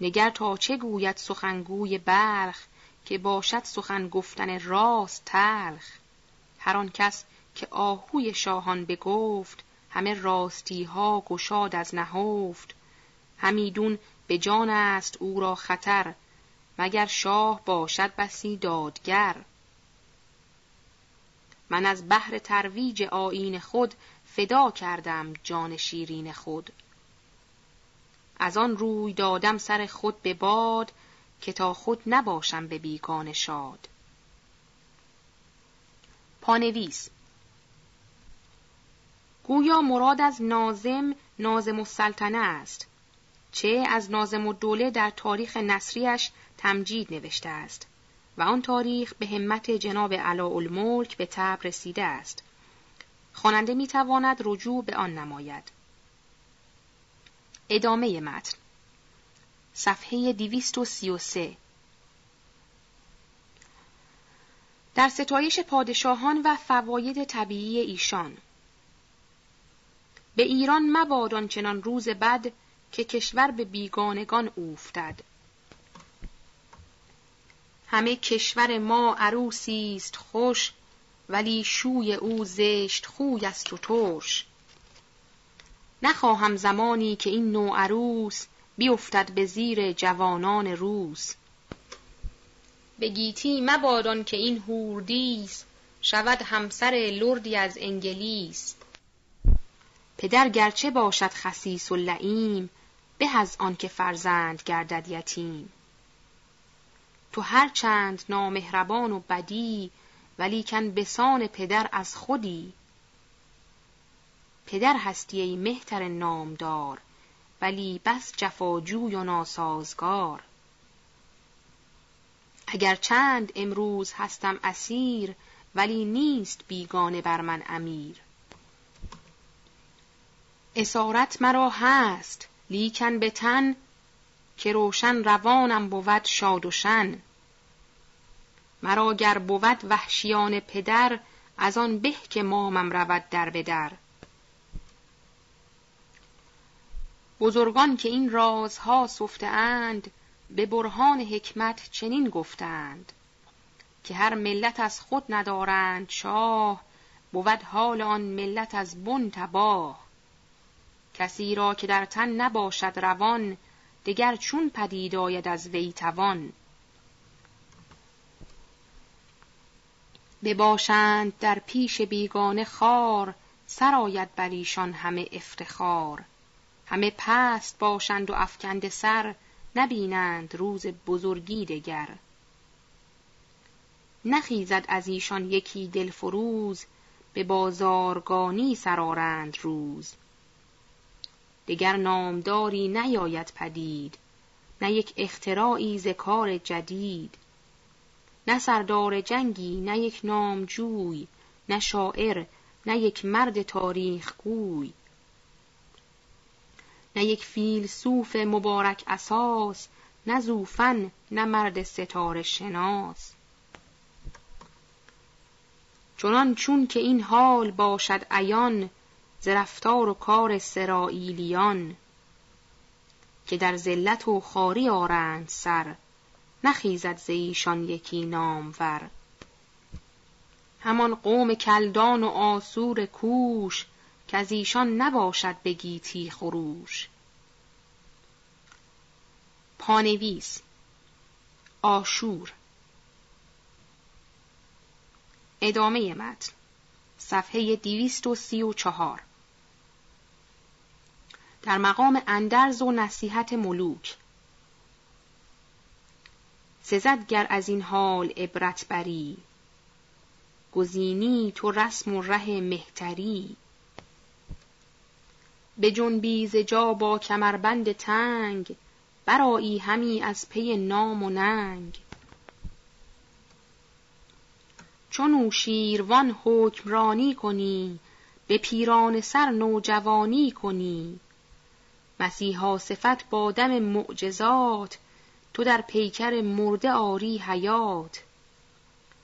نگر تا چه گوید سخنگوی برخ که باشد سخن گفتن راست تلخ. هر آن کس که آهوی شاهان بگفت همه راستی ها گشاد از نهفت. همیدون به جان است او را خطر مگر شاه باشد بسی دادگر. من از بحر ترویج آین خود فدا کردم جان شیرین خود. از آن روی دادم سر خود به باد که تا خود نباشم به بیگان شاد. پانویس گویا مراد از نازم نازم السلطنه است. چه از نازم الدوله در تاریخ نصریش تمجید نوشته است و آن تاریخ به همت جناب الملک به تب رسیده است. خواننده می‌تواند رجوع به آن نماید. ادامه متن. صفحه 233 در ستایش پادشاهان و فواید طبیعی ایشان. به ایران مباد چنان روز بد که کشور به بیگانگان اوفتد. همه کشور ما عروسی است خوش ولی شوی او زشت خوی است و ترش. نخواهم زمانی که این نوع عروس بیفتد به زیر جوانان روس. به گیتی مبادان که این هوردیس شود همسر لردی از انگلیس. پدر گرچه باشد خسیس و لعیم به از آن که فرزند گردد یتیم. تو هر چند نامهربان و بدی ولیکن بسان پدر از خودی. پدر هستی ای مهتر نامدار ولی بس جفاجوی و ناسازگار. اگر چند امروز هستم اسیر ولی نیست بیگانه بر من امیر. اسارت مرا هست لیکن به تن که روشن روانم بود شاد و شن. مرا گر بود وحشیان پدر از آن به که مامم رود در به در. بزرگان که این رازها سفته اند به برهان حکمت چنین گفتند. که هر ملت از خود ندارند شاه بود حال آن ملت از بن تباه. کسی را که در تن نباشد روان دگر چون پدید آید از وی توان. بباشند در پیش بیگانه خار سرآید بر ایشان همه افتخار. همه پست باشند و افکنده سر نبینند روز بزرگی دگر. نخیزد از ایشان یکی دلفروز به بازارگانی سرارند روز. دگر نامداری نیاید پدید نه یک اختراعی ز کار جدید نه سردار جنگی نه یک نامجوی نه شاعر نه یک مرد تاریخ گوی نه یک فیلسوف مبارک اساس نه زوفن نه مرد ستاره شناس. چنان چون که این حال باشد عیان ز رفتار و کار سرائیلیان که در ذلت و خاری آرند سر نخیزد ز ایشان یکی نامور. همان قوم کلدان و آسور کوش که از ایشان نباشد به گیتی خروش. پانویس آشور. ادامه متن صفحه دیویست و سی و چهار. در مقام اندرز و نصیحت ملوک. سزد گر از این حال عبرت بری. گزینی تو رسم و ره مهتری. به جنبی جا با کمربند تنگ برایی همی از پی نام و ننگ. چون شیروان حکمرانی کنی به پیران سر نوجوانی کنی. مسیحا صفت با دم معجزات تو در پیکر مرده آری حیات.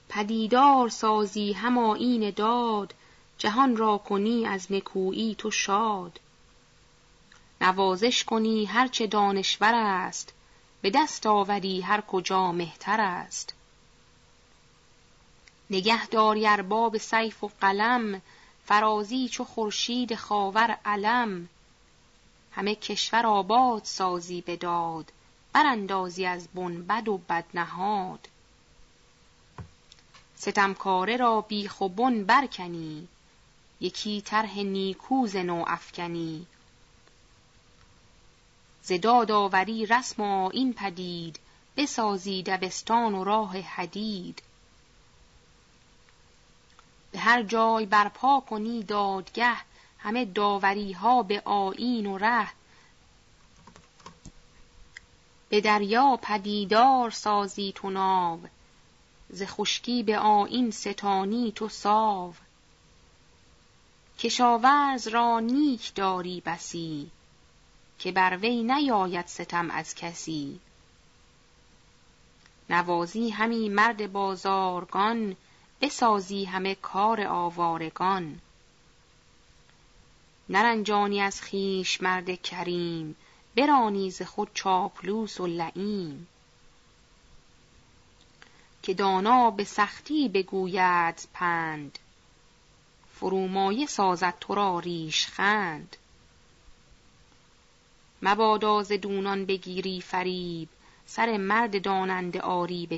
پدیدار سازی هم این داد جهان را کنی از نکویی تو شاد. نوازش کنی هرچه دانشور است به دست آوری هر کجا مهتر است. نگه داری ارباب سیف و قلم فرازی چو خورشید خاور علم. همه کشور آباد سازی بداد براندازی از بن بد و بد نهاد. ستمکاره را بیخ و بن برکنی یکی طرح نیکوز نو افکنی. ز دادآوری رسم و آیین پدید بسازی دبستان و راه حدید. به هر جای برپا کنی دادگه همه داوری ها به آیین و ره. به دریا پدیدار سازی تو ناو. ز خشکی به آیین ستانی تو ساو. کشاورز را نیک داری بسی که بر وی نیاید ستم از کسی. نوازی همی مرد بازارگان بسازی همه کار آوارگان. نرنجانی از خیش مرد کریم برانی ز خود چاپلوس و لعیم که دانا به سختی بگوید پند فرومایه سازد تو را ریش خند. مبادا ز دونان بگیری فریب سر مرد داننده آری به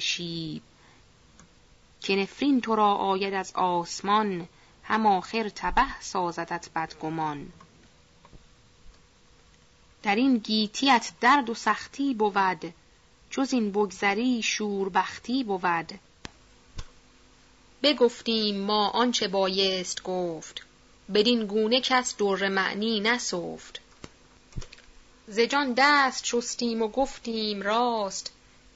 که نفرین تو را آید از آسمان هم آخر تبه سازدت بدگمان. در این گیتیت درد و سختی بود جز این بگذری شوربختی بود. بگفتیم ما آنچه بایست گفت بدین گونه کس در معنی نسفت. ز جان دست شستیم و گفتیم راست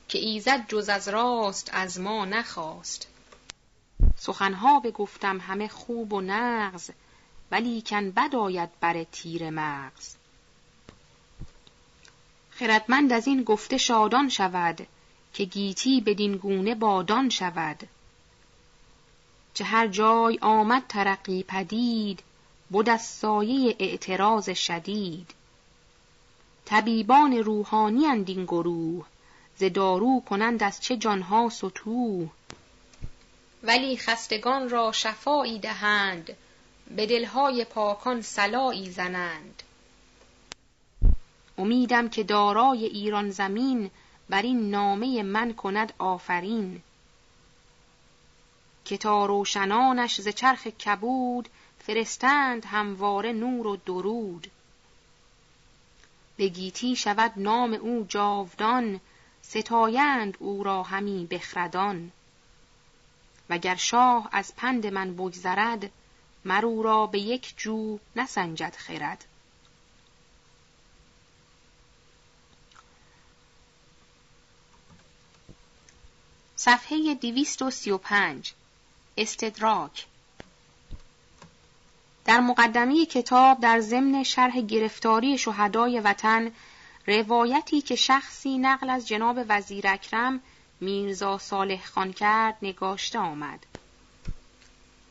که ایزد جز از راست از ما نخواست. سخنها بگفتم همه خوب و نغز ولیکن بد آید بر تیر مغز. خردمند از این گفته شادان شود که گیتی بدین گونه بادان شود. چه هر جای آمد ترقی پدید بود از سایه اعتراض شدید. طبیبان روحانی اند این گروه ز دارو کنند از چه جانها ستوه ولی خستگان را شفایی دهند. به دلهای پاکان صلایی زنند. امیدم که دارای ایران زمین بر این نامه من کند آفرین. که تا روشنانش ز چرخ کبود فرستند همواره نور و درود. به گیتی شود نام او جاودان ستایند او را همی بخردان. وگر شاه از پند من بگذرد مرو را به یک جو نسنجد خرد. صفحه 235 استدراک. در مقدمه کتاب در ضمن شرح گرفتاری شهدای وطن روایتی که شخصی نقل از جناب وزیر اکرم میرزا صالح خان کرد نگاشته آمد.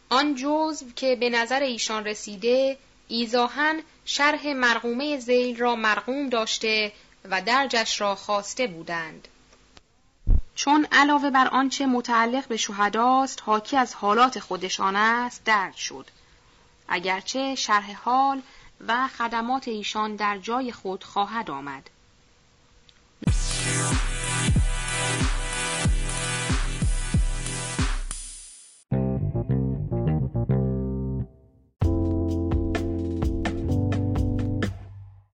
آن جزو که به نظر ایشان رسیده ایزاهن شرح مرقومه زیل را مرقوم داشته و درجش را خواسته بودند. چون علاوه بر آنچه متعلق به شهداست حاکی از حالات خودشان است درد شد. اگرچه شرح حال و خدمات ایشان در جای خود خواهد آمد.